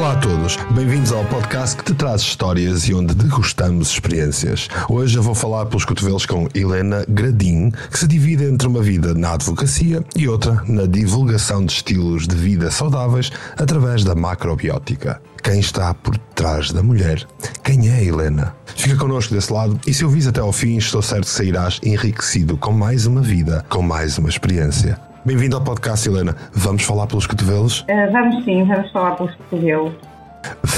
Olá a todos, bem-vindos ao podcast que te traz histórias e onde degustamos experiências. Hoje eu vou falar pelos cotovelos com Helena Gradim, que se divide entre uma vida na advocacia e outra na divulgação de estilos de vida saudáveis através da macrobiótica. Quem está por trás da mulher? Quem é Helena? Fica connosco desse lado e se ouvis até ao fim, estou certo que sairás enriquecido com mais uma vida, com mais uma experiência. Bem-vindo ao podcast, Helena. Vamos falar pelos cotovelos? Uh, vamos sim, vamos falar pelos cotovelos.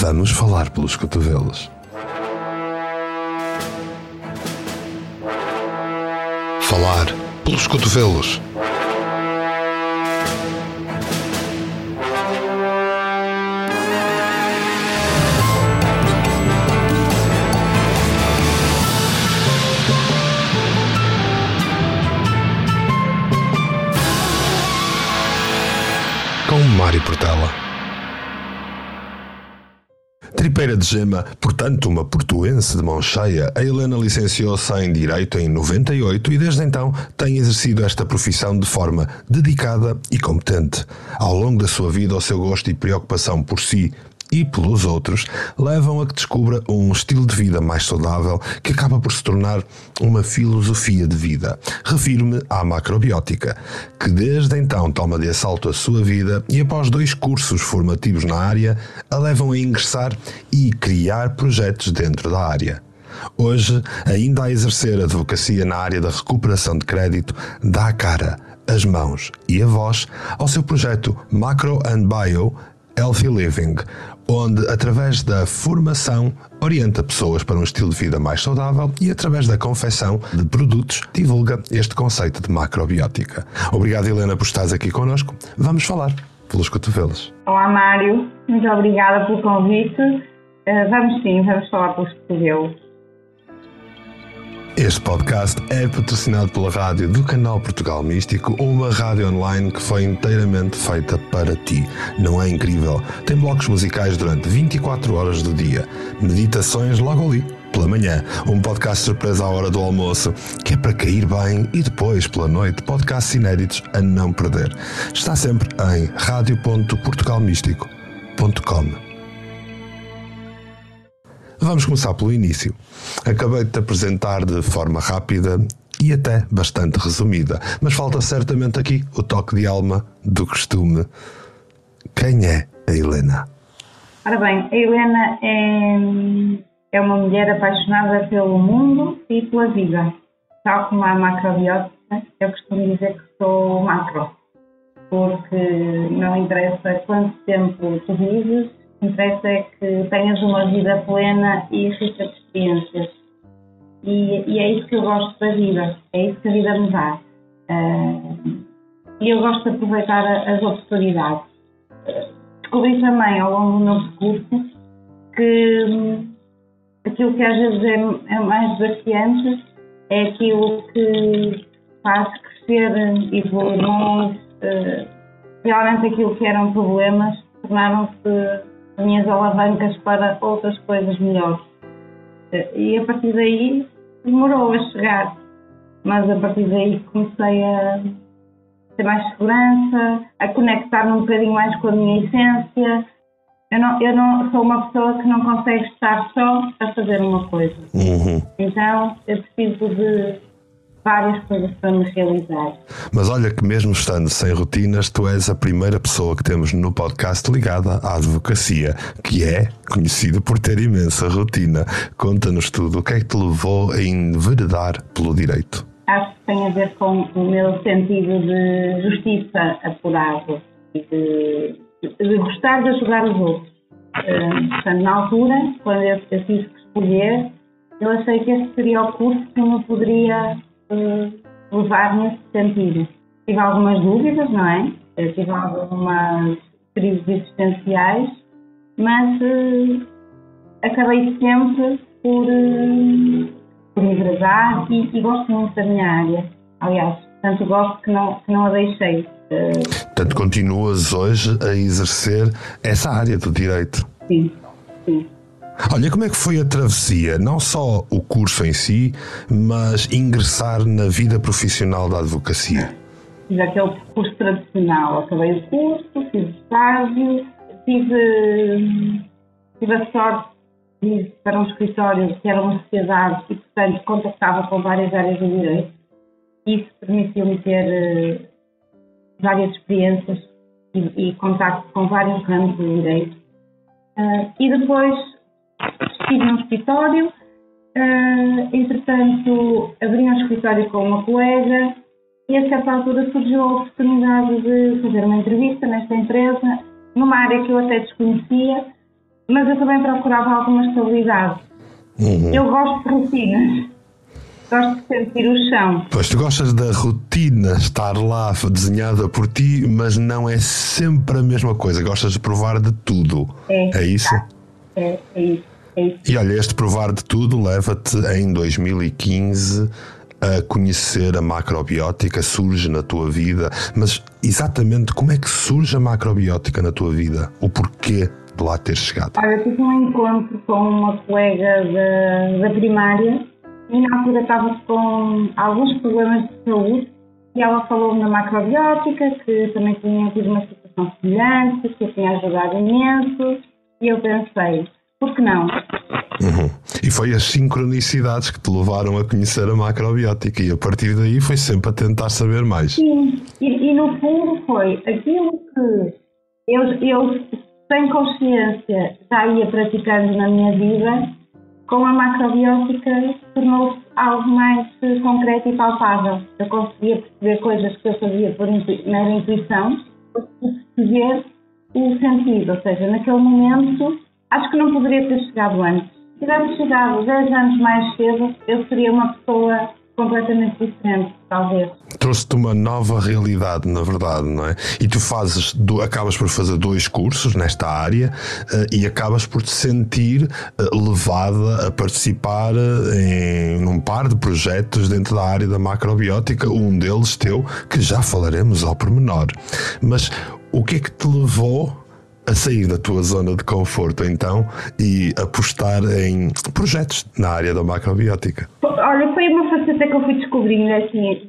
Vamos falar pelos cotovelos. Falar pelos cotovelos. Portela. Tripeira de gema, portanto uma portuense de mão cheia, a Helena licenciou-se em Direito em 98 e desde então tem exercido esta profissão de forma dedicada e competente. Ao longo da sua vida, o seu gosto e preocupação por si e pelos outros levam a que descubra um estilo de vida mais saudável que acaba por se tornar uma filosofia de vida. Refiro-me à macrobiótica, que desde então toma de assalto a sua vida e após dois cursos formativos na área a levam a ingressar e criar projetos dentro da área. Hoje, ainda a exercer advocacia na área da recuperação de crédito, dá a cara, as mãos e a voz ao seu projeto Macro and Bio Healthy Living, onde, através da formação, orienta pessoas para um estilo de vida mais saudável e, através da confecção de produtos, divulga este conceito de macrobiótica. Obrigado, Helena, por estares aqui connosco. Vamos falar pelos cotovelos. Olá, Mário. Muito obrigada pelo convite. Uh, vamos sim, vamos falar pelos cotovelos. Este podcast é patrocinado pela rádio do canal Portugal Místico, uma rádio online que foi inteiramente feita para ti. Não é incrível? Tem blocos musicais durante 24 horas do dia, meditações logo ali. Pela manhã, um podcast surpresa à hora do almoço, que é para cair bem, e depois, pela noite, podcasts inéditos a não perder. Está sempre em radio.portugalmístico.com. Vamos começar pelo início. Acabei de te apresentar de forma rápida e até bastante resumida, mas falta certamente aqui o toque de alma do costume. Quem é a Helena? Ora bem, a Helena é, é uma mulher apaixonada pelo mundo e pela vida. Tal como a macrobiótica, eu costumo dizer que sou macro, porque não interessa quanto tempo tu vives, interessa é que tenhas uma vida plena e rica de experiências. E, e, é isso que eu gosto da vida, é isso que a vida me dá. Uh, e eu gosto de aproveitar as oportunidades. Descobri também ao longo do meu percurso que aquilo que às vezes é, é mais desafiante é aquilo que faz crescer e evoluir uh, realmente aquilo que eram problemas tornaram-se minhas alavancas para outras coisas melhores. E a partir daí demorou a chegar, mas a partir daí comecei a ter mais segurança, a conectar-me um bocadinho mais com a minha essência. Eu não, eu não sou uma pessoa que não consegue estar só a fazer uma coisa. Uhum. Então eu preciso de várias coisas para me realizar. Mas olha que mesmo estando sem rotinas, tu és a primeira pessoa que temos no podcast ligada à advocacia, que é conhecida por ter imensa rotina. Conta-nos tudo, o que é que te levou a enveredar pelo direito? Acho que tem a ver com o meu sentido de justiça apurado e de, de gostar de ajudar os outros. Uh, portanto, na altura, quando eu, eu tive que escolher, eu achei que este seria o curso que me poderia levar nesse sentido. Tive algumas dúvidas, não é? Eu tive algumas crises existenciais, mas uh, acabei sempre por, uh, por me agradar e, e, gosto muito da minha área. Aliás, tanto gosto que não, que não a deixei. Uh, Tanto continuas hoje a exercer essa área do direito? Sim, sim. Olha, como é que foi a travessia? Não só o curso em si, mas ingressar na vida profissional da advocacia? Fiz aquele curso tradicional. Acabei o curso, fiz estágio, tive, tive a sorte de ir para um escritório que era uma sociedade e, portanto, contactava com várias áreas do direito. Isso permitiu-me ter uh, várias experiências e, e contacto com vários ramos do direito. Uh, e depois estive num escritório, uh, entretanto abri um escritório com uma colega e a certa altura surgiu a oportunidade de fazer uma entrevista nesta empresa, numa área que eu até desconhecia, mas eu também procurava alguma estabilidade. Uhum. Eu gosto de rotinas. Gosto de sentir o chão. Pois tu gostas da rotina estar lá desenhada por ti, mas não é sempre a mesma coisa. Gostas de provar de tudo. É, é isso? É, é isso. E olha, este provar de tudo leva-te em 2015 a conhecer a macrobiótica, surge na tua vida, mas exatamente como é que surge a macrobiótica na tua vida? O porquê de lá ter chegado? Olha, tive um encontro com uma colega da, da primária e na altura estava com alguns problemas de saúde e ela falou na macrobiótica, que também tinha tido uma situação semelhante, que tinha ajudado imenso e eu pensei, por que não? Uhum. E foi as sincronicidades que te levaram a conhecer a macrobiótica e a partir daí foi sempre a tentar saber mais. Sim, e, e no fundo foi aquilo que eu, eu sem consciência já ia praticando na minha vida com a macrobiótica tornou-se algo mais concreto e palpável. Eu conseguia perceber coisas que eu fazia por mera intuição, perceber o sentido, ou seja, naquele momento acho que não poderia ter chegado antes. Se tivesse chegado 10 anos mais cedo, eu seria uma pessoa completamente diferente, talvez. Trouxe-te uma nova realidade, na verdade, não é? E tu fazes, acabas por fazer dois cursos nesta área uh, e acabas por te sentir uh, levada a participar uh, em num par de projetos dentro da área da macrobiótica, um deles teu, que já falaremos ao pormenor. Mas o que é que te levou a sair da tua zona de conforto então e apostar em projetos na área da macrobiótica? Olha, foi uma faceta que eu fui descobrindo assim,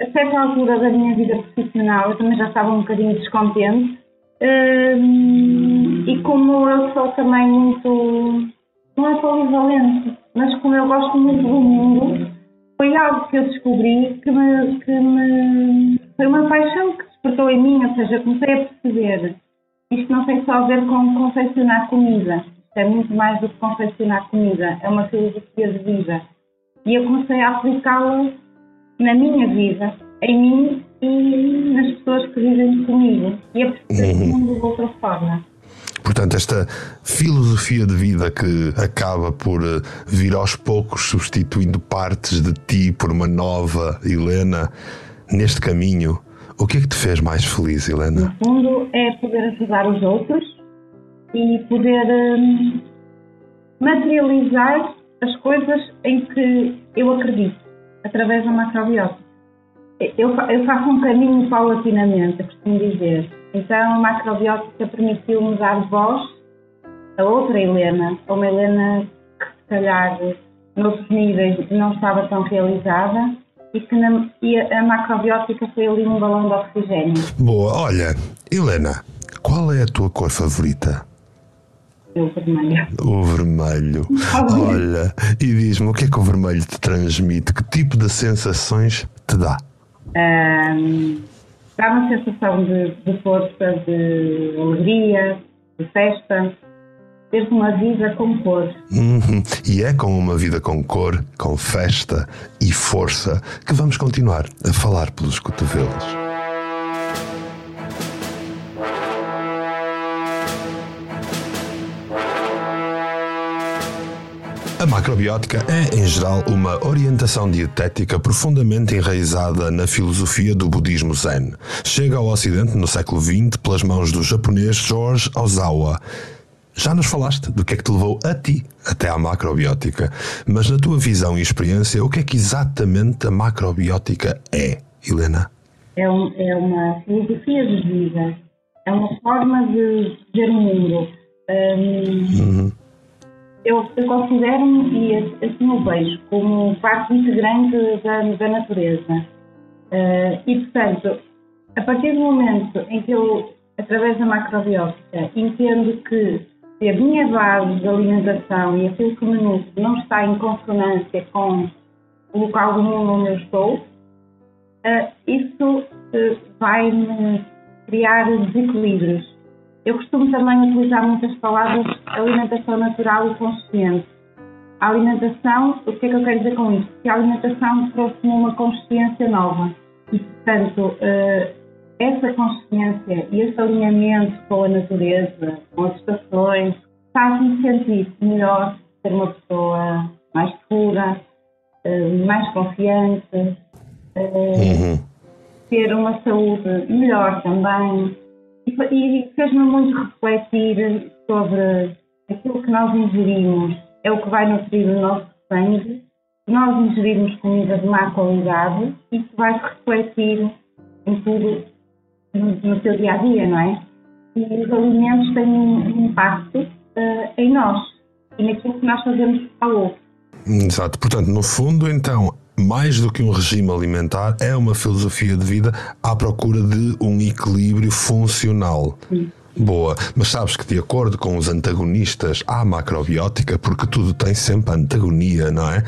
a certa altura da minha vida profissional eu também já estava um bocadinho descontente hum, e como eu sou também muito não é polivalente, mas como eu gosto muito do mundo, foi algo que eu descobri que me, que me foi uma paixão que despertou em mim, ou seja, comecei a perceber isto não tem só a ver com confeccionar comida. Isto é muito mais do que confeccionar comida. É uma filosofia de vida. E eu comecei a aplicá-la na minha vida, em mim e nas pessoas que vivem comigo. E a perceber uhum. o mundo de outra forma. Portanto, esta filosofia de vida que acaba por eh, vir aos poucos substituindo partes de ti por uma nova Helena, neste caminho, o que é que te fez mais feliz, Helena? No fundo, é poder ajudar os outros e poder hum, materializar as coisas em que eu acredito, através da macrobiótica. Eu, eu faço um caminho paulatinamente, costumo dizer. Então, a macrobiótica permitiu-me dar voz a outra Helena, a uma Helena que, se calhar, noutros níveis não estava tão realizada e que na, e a, macrobiótica foi ali um balão de oxigênio. Boa, olha, Helena, qual é a tua cor favorita? O vermelho. O vermelho. Olha, e diz-me o que é que o vermelho te transmite? Que tipo de sensações te dá? Um, dá uma sensação de, de força, de alegria, de festa ter uma vida com cor. Uhum. E é com uma vida com cor, com festa e força que vamos continuar a falar pelos cotovelos. A macrobiótica é, em geral, uma orientação dietética profundamente enraizada na filosofia do budismo zen. Chega ao Ocidente no século XX pelas mãos do japonês George Ozawa já nos falaste do que é que te levou a ti até à macrobiótica, mas na tua visão e experiência, o que é que exatamente a macrobiótica é, Helena? É, um, é uma filosofia de vida, é uma forma de ver o mundo. Um, uhum. eu, eu considero-me, e assim o vejo, como parte integrante da, da natureza. Uh, e, portanto, a partir do momento em que eu através da macrobiótica, entendo que se a minha base de alimentação e aquilo que me nutre não está em consonância com o local do mundo onde eu estou, uh, isso uh, vai-me criar desequilíbrios. Eu costumo também utilizar muitas palavras alimentação natural e consciente. A alimentação, o que é que eu quero dizer com isto? Que a alimentação trouxe-me uma consciência nova e, portanto, uh, essa consciência e esse alinhamento com a natureza, com as estações, faz-me sentir melhor, ser uma pessoa mais segura, uh, mais confiante, uh, uhum. ter uma saúde melhor também. E, e fez-me muito refletir sobre aquilo que nós ingerimos, é o que vai nutrir o nosso sangue. Nós ingerirmos comida de má qualidade, isso vai refletir em tudo no, no seu dia a dia, não é? E os alimentos têm um impacto uh, em nós e naquilo que nós fazemos ao outro. Exato, portanto, no fundo, então, mais do que um regime alimentar, é uma filosofia de vida à procura de um equilíbrio funcional. Sim. Boa, mas sabes que de acordo com os antagonistas à macrobiótica, porque tudo tem sempre antagonia, não é?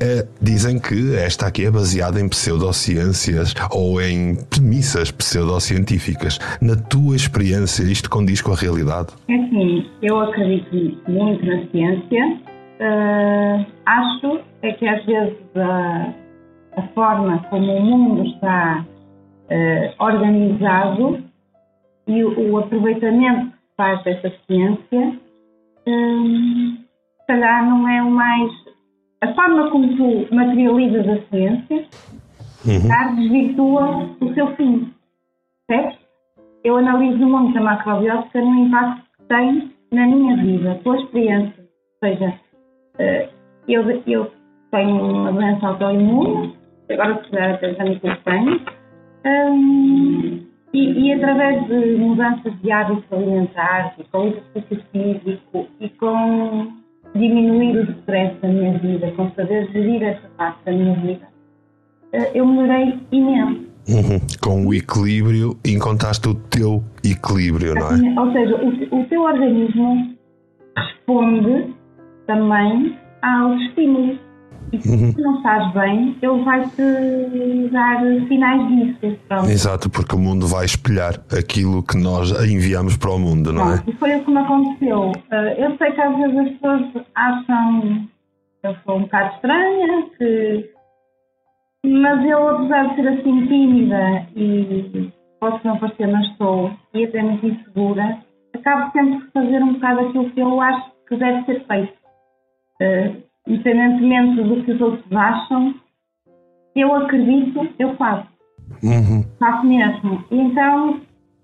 é dizem que esta aqui é baseada em pseudociências ou em premissas pseudocientíficas. Na tua experiência, isto condiz com a realidade? É assim, eu acredito muito na ciência. Uh, acho é que às vezes a, a forma como o mundo está uh, organizado e o, o aproveitamento que se faz dessa ciência, hum, se calhar não é o mais. A forma como tu materializas a ciência, uhum. desvirtua o seu fim. Certo? Eu analiso muito a macrobiótica no impacto que tem na minha vida, pela experiência. Ou seja, eh, eu, eu tenho uma doença autoimune, agora se calhar até já me tenho. Hum, e, e, através de mudanças de hábitos alimentares, com exercício físico e com diminuir o stress da minha vida, com saber gerir essa parte da minha vida, eh, eu melhorei imenso. Uhum. Com o equilíbrio, encontraste o teu equilíbrio, não é? Ou seja, o, o teu organismo responde também aos estímulos. E se uhum. não estás bem, ele vai-te dar sinais disso. Pronto. Exato, porque o mundo vai espelhar aquilo que nós enviamos para o mundo, não é? E foi o que me aconteceu. Eh, eu sei que às vezes as pessoas acham que eu sou um bocado estranha, que... mas eu, apesar de ser assim tímida e posso não parecer, mas estou, e até muito insegura, acabo sempre de fazer um bocado aquilo que eu acho que deve ser feito. Independentemente do que os outros acham, eu acredito, eu faço. Uhum. Faço mesmo. Então,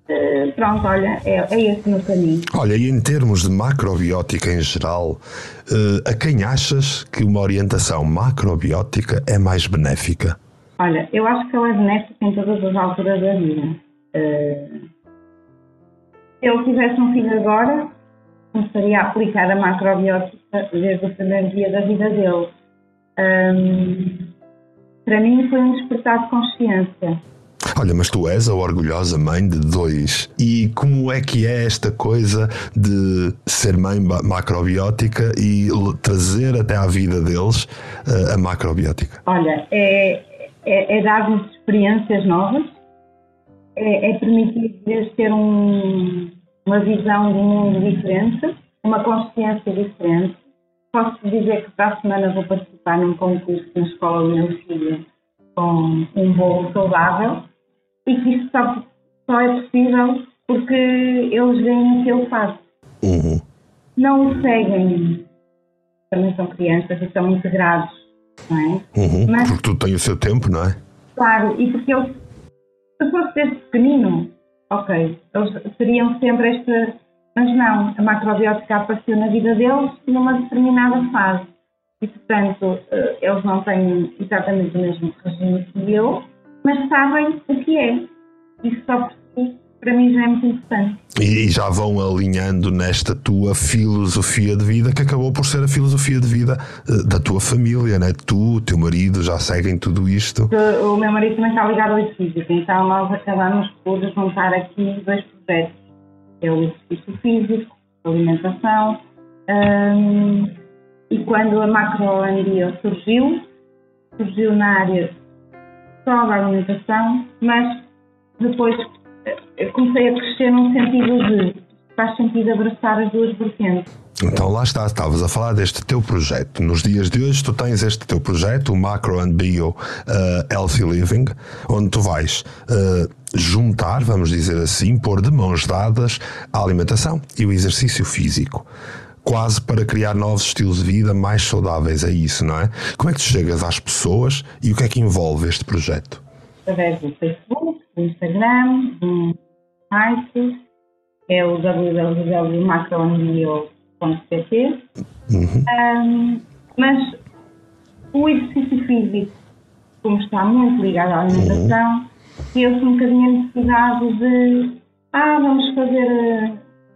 eh, pronto, olha, é, é esse o meu caminho. Olha, e em termos de macrobiótica em geral, eh, a quem achas que uma orientação macrobiótica é mais benéfica? Olha, eu acho que ela é benéfica em todas as alturas da vida. Eh, se eu tivesse um filho agora, começaria a aplicar a macrobiótica desde o primeiro dia da vida dele. Um, para mim foi um despertar de consciência. Olha, mas tu és a orgulhosa mãe de dois. E como é que é esta coisa de ser mãe macrobiótica e trazer até à vida deles uh, a macrobiótica? Olha, é, é, é dar-lhes experiências novas, é, é permitir-lhes ter um, uma visão de um mundo diferente, uma consciência diferente. Posso dizer que para a semana vou participar num concurso na escola do meu filho com um bolo saudável e que isso só, só é possível porque eles veem o que eu faço. Uhum. Não o seguem, também são crianças e são integrados, não é? Uhum. Mas, porque tudo tem o seu tempo, não é? Claro, e porque eu, se fosse desde pequenino, ok, eles teriam sempre esta. Mas não, a macrobiótica apareceu na vida deles numa determinada fase. E, portanto, eh, eles não têm exatamente o mesmo regime que eu, mas sabem o que é. Isso só para mim, já é muito importante. E já vão alinhando nesta tua filosofia de vida, que acabou por ser a filosofia de vida eh, da tua família, né? Tu, teu marido já seguem tudo isto. O meu marido também está ligado ao físico, então nós acabamos por juntar aqui dois projetos. É o exercício físico, alimentação. Um, e quando a macroandia surgiu, surgiu na área só da alimentação, mas depois eh, comecei a crescer num sentido de faz sentido abraçar as duas vertentes. Então lá está, estavas a falar deste teu projeto. Nos dias de hoje tu tens este teu projeto, o Macro and Bio uh, Healthy Living, onde tu vais uh, juntar, vamos dizer assim, pôr de mãos dadas a alimentação e o exercício físico. Quase para criar novos estilos de vida mais saudáveis, é isso, não é? Como é que tu chegas às pessoas e o que é que envolve este projeto? Através do Facebook, do Instagram, do site, é o www.macroanbio.pt. Uhum. Um, mas o exercício físico, como está muito ligado à alimentação, uhum. eu-se um bocadinho a necessidade de ah, vamos fazer eh,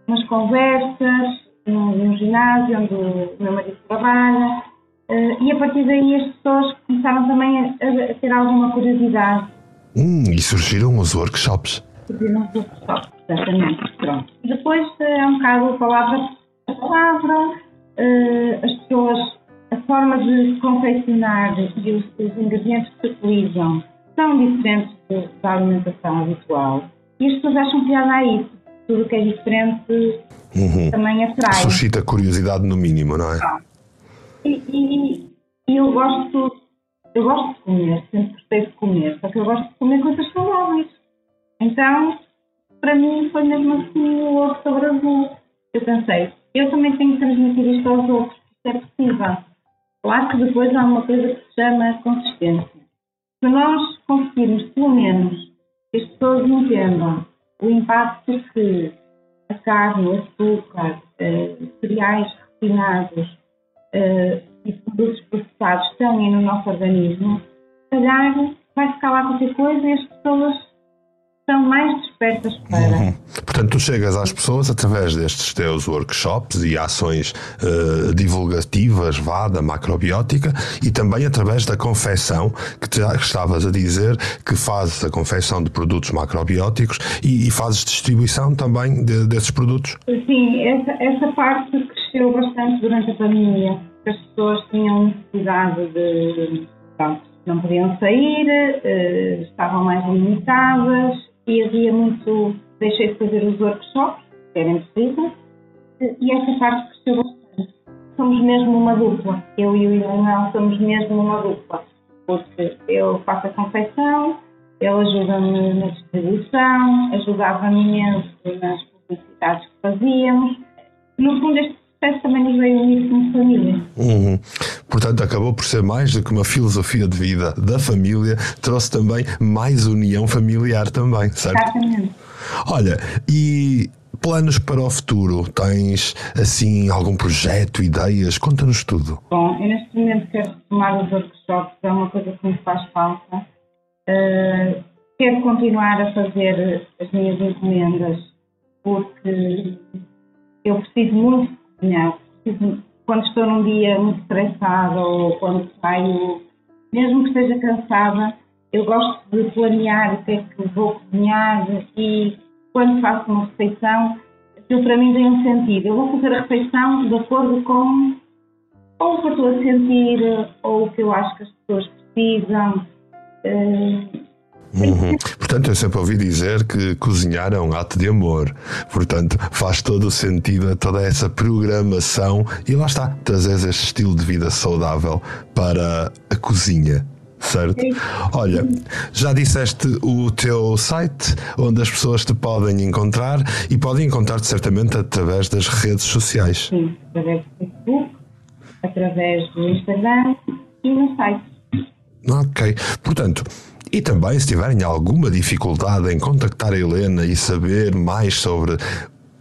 umas conversas num, num ginásio onde o meu marido trabalha. Uh, e a partir daí as pessoas começaram também a, a ter alguma curiosidade. Hum, e surgiram os workshops. Surgiram os workshops, exatamente. Pronto. Depois é um bocado a palavra a palavra, uh, as pessoas, a forma de confeccionar e os, os ingredientes que utilizam são diferentes da alimentação habitual. E as pessoas acham piada a isso. Tudo que é diferente uhum. também atrai. Suscita curiosidade no mínimo, não é? E, e, e, eu gosto, eu gosto de comer, sempre gostei de comer, só que eu gosto de comer coisas saudáveis. Então, para mim foi mesmo assim o ovo sobre azul. Eu pensei, eu também tenho que transmitir isto aos outros, se é possível. Claro que depois há uma coisa que se chama consistência. Se nós conseguirmos, pelo menos, que as pessoas entendam o impacto que a carne, o açúcar, uh, cereais refinados uh, e produtos processados têm no nosso organismo, se calhar vai ficar lá qualquer coisa e as pessoas são mais despertas para. Uhum. Portanto, tu chegas às pessoas através destes teus workshops e ações uh, divulgativas, vá, da macrobiótica, e também através da confecção, que te, estavas a dizer que fazes a confecção de produtos macrobióticos e, e fazes distribuição também de, desses produtos. Sim, essa, essa parte cresceu bastante durante a pandemia. As pessoas tinham necessidade de. Pronto, não podiam sair, uh, estavam mais limitadas e havia muito. Deixei de fazer os workshops, que era impossível, e essa parte cresceu bastante. Somos mesmo uma dupla. Eu e o Ilanão somos mesmo uma dupla, porque eu faço a confecção, ele ajuda-me na distribuição, ajudava-me imenso nas publicidades que fazíamos. No fundo, este processo também nos veio unir como família. Uhum. Portanto, acabou por ser mais do que uma filosofia de vida da família, trouxe também mais união familiar também, certo? Exatamente. Olha, e planos para o futuro? Tens, assim, algum projeto, ideias? Conta-nos tudo. Bom, eu neste momento quero retomar os workshops, é uma coisa que me faz falta. Uh, quero continuar a fazer as minhas encomendas, porque eu preciso muito cozinhar. Quando estou num dia muito estressada ou quando saio, mesmo que esteja cansada, eu gosto de planear o que é que vou cozinhar e quando faço uma refeição, aquilo para mim tem um sentido. Eu vou fazer a refeição de acordo com ou o que eu estou a sentir, ou o que eu acho que as pessoas precisam. Uh, Uhum. Portanto, eu sempre ouvi dizer que cozinhar é um ato de amor. Portanto, faz todo o sentido a toda essa programação e lá está, trazer este estilo de vida saudável para a cozinha. Certo? Olha, já disseste o teu site onde as pessoas te podem encontrar e podem encontrar-te certamente através das redes sociais. Sim, através do Facebook, através do Instagram e no site. Ok, portanto, e também, se tiverem alguma dificuldade em contactar a Helena e saber mais sobre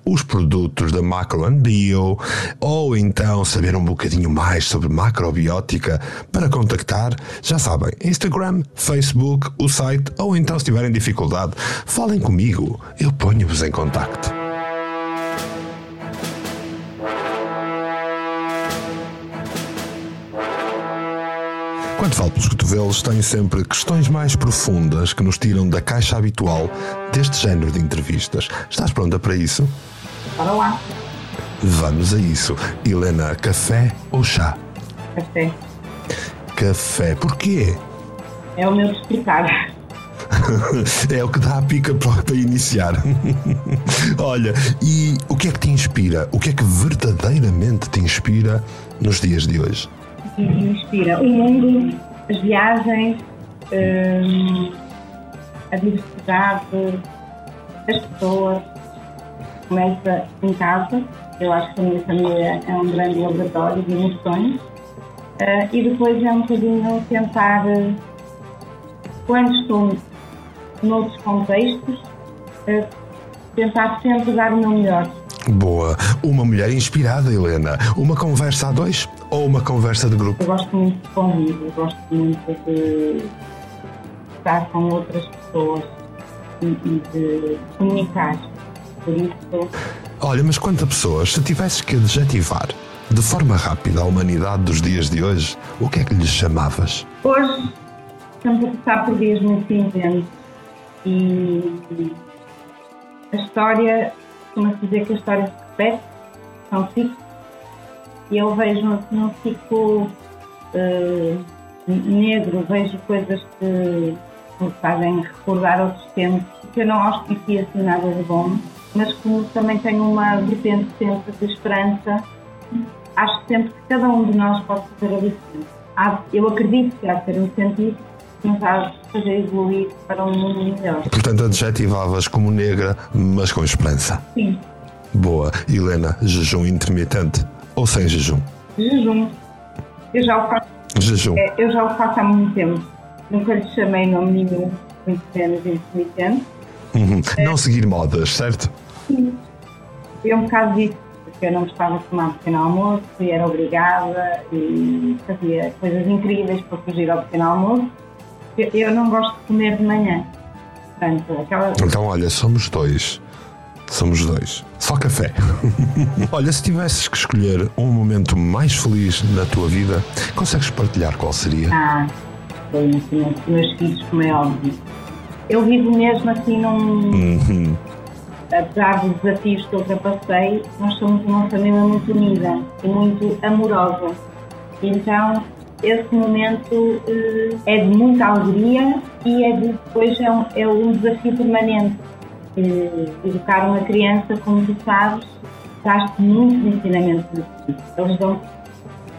os produtos da Macro Bio ou então saber um bocadinho mais sobre macrobiótica para contactar, já sabem, Instagram, Facebook, o site ou então se tiverem dificuldade, falem comigo, eu ponho-vos em contacto. Quando falo pelos cotovelos, tenho sempre questões mais profundas que nos tiram da caixa habitual deste género de entrevistas. Estás pronta para isso? para lá. Vamos a isso. Helena, café ou chá? Café. Café. Porquê? É o meu despertar. é o que dá a pica para, para iniciar. Olha, e o que é que te inspira? O que é que verdadeiramente te inspira nos dias de hoje? Me inspira o mundo, as viagens, hum, a diversidade, as pessoas. Começa em casa, eu acho que a minha família é um grande laboratório de emoções. Uh, e depois é um bocadinho tentar, quando estou noutros contextos, uh, tentar sempre dar o meu melhor. Boa. Uma mulher inspirada, Helena. Uma conversa a dois ou uma conversa de grupo? Eu gosto muito de convívio, gosto muito de estar com outras pessoas e, e de comunicar. Por isso. Olha, mas quantas pessoas, se tivesses que adjetivar de forma rápida a humanidade dos dias de hoje, o que é que lhes chamavas? Hoje estamos a passar por dias muito cinzentos e a história, costuma-se dizer que a história se repete, são ciclos, e eu vejo num ciclo uh, negro, vejo coisas que me fazem recordar outros tempos, que eu não auspicio assim nada de bom, mas como também tenho uma vertente sempre de esperança, acho sempre que cada um de nós pode fazer a diferença. Eu acredito que há de ter um sentido de fazer evoluir para um mundo melhor. Portanto, adjetivavas como negra, mas com esperança. Sim. Boa. Helena, jejum intermitente ou sem jejum? Jejum. Eu já o faço. Jejum. É, eu já o faço há muito tempo. Nunca lhe chamei nome nenhum, muito menos intermitente. Uhum. É. Não seguir modas, certo? Sim. Foi um bocado disso, porque eu não gostava de tomar pequeno almoço e era obrigada e fazia coisas incríveis para fugir ao pequeno almoço eu não gosto de comer de manhã. Portanto, aquela... Então, olha, somos dois. Somos dois. Só café. olha, se tivesses que escolher um momento mais feliz na tua vida, consegues partilhar qual seria? Ah, foi um momento dos meus filhos, como é óbvio. Eu vivo mesmo assim num. Uhum. Apesar dos desafios que eu ultrapassei, nós somos uma família muito unida e muito amorosa. Então, esse momento uh, é de muita alegria e é de, depois é um, é um desafio permanente. Uh, educar uma criança, como tu sabes, traz-te muitos ensinamentos Eles dão.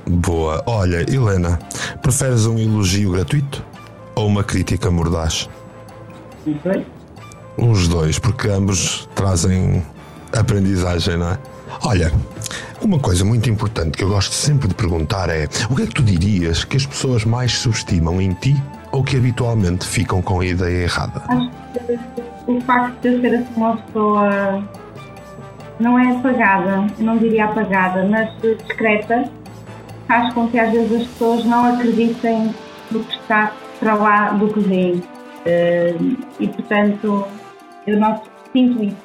Boa. Olha, Helena, preferes um elogio gratuito ou uma crítica mordaz? Os dois. Os dois, porque ambos trazem aprendizagem, não é? Olha, uma coisa muito importante que eu gosto sempre de perguntar é: o que é que tu dirias que as pessoas mais subestimam em ti ou que habitualmente ficam com a ideia errada? Acho que o facto de eu ser assim uma pessoa não é apagada, não diria apagada, mas discreta, faz com que às vezes as pessoas não acreditem no que está para lá do que vem. Eh, e portanto, eu não sinto isso.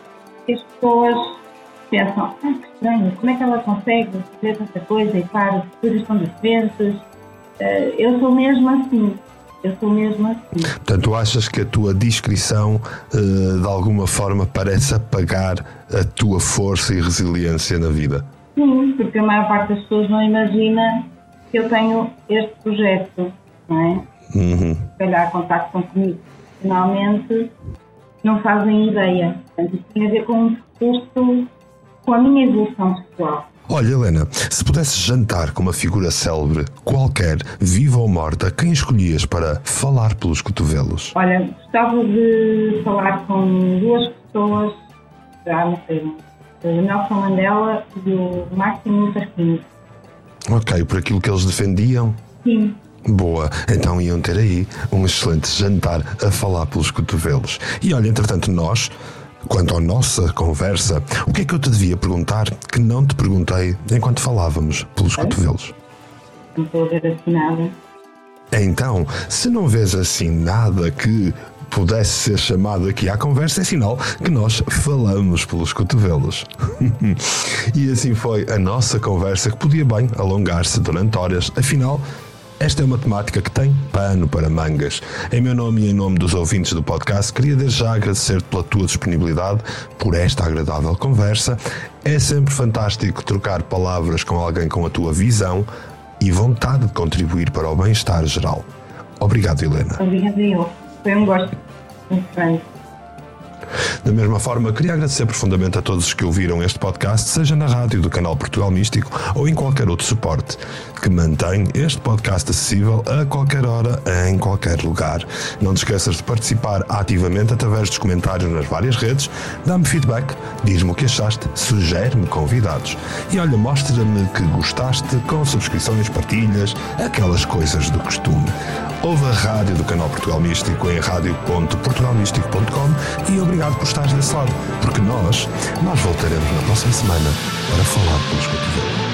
As pessoas pensam, ah, que estranho, como é que ela consegue fazer tanta coisa e para, as coisas estão diferentes. Uh, eu sou mesmo assim. Eu sou mesmo assim. Portanto, tu achas que a tua descrição uh, de alguma forma parece apagar a tua força e resiliência na vida? Sim, porque a maior parte das pessoas não imagina que eu tenho este projeto, não é? Uhum. Se calhar contactam comigo. Finalmente, não fazem ideia. Portanto, isso tem a ver com um discurso com a minha evolução pessoal. Olha, Helena, se pudesses jantar com uma figura célebre, qualquer, viva ou morta, quem escolhias para falar pelos cotovelos? Olha, gostava de falar com duas pessoas, já não sei, o Nelson Mandela e o Martin Luther King. Ok, por aquilo que eles defendiam? Sim. Boa, então iam ter aí um excelente jantar a falar pelos cotovelos. E olha, entretanto, nós Quanto à nossa conversa, o que é que eu te devia perguntar que não te perguntei enquanto falávamos pelos é? cotovelos? Não estou a ver assim nada. Então, se não vês assim nada que pudesse ser chamado aqui à conversa, é sinal que nós falamos pelos cotovelos. e assim foi a nossa conversa que podia bem alongar-se durante horas, afinal Esta é uma temática que tem pano para mangas. Em meu nome e em nome dos ouvintes do podcast, queria desde já agradecer-te pela tua disponibilidade, por esta agradável conversa. É sempre fantástico trocar palavras com alguém com a tua visão e vontade de contribuir para o bem-estar geral. Obrigado, Helena. Obrigada eu. Foi um gosto. Muito bem. Da mesma forma, queria agradecer profundamente a todos os que ouviram este podcast, seja na rádio do canal Portugal Místico ou em qualquer outro suporte, que mantém este podcast acessível a qualquer hora, em qualquer lugar. Não te esqueças de participar ativamente através dos comentários nas várias redes, dá-me feedback, diz-me o que achaste, sugere-me convidados. E olha, mostra-me que gostaste com subscrições, partilhas, aquelas coisas do costume. Ouve a rádio do canal Portugal Místico em rádio.portugalmístico.com e obrigado por estares desse lado, porque nós, nós voltaremos na próxima semana para falar pelos cotovelos.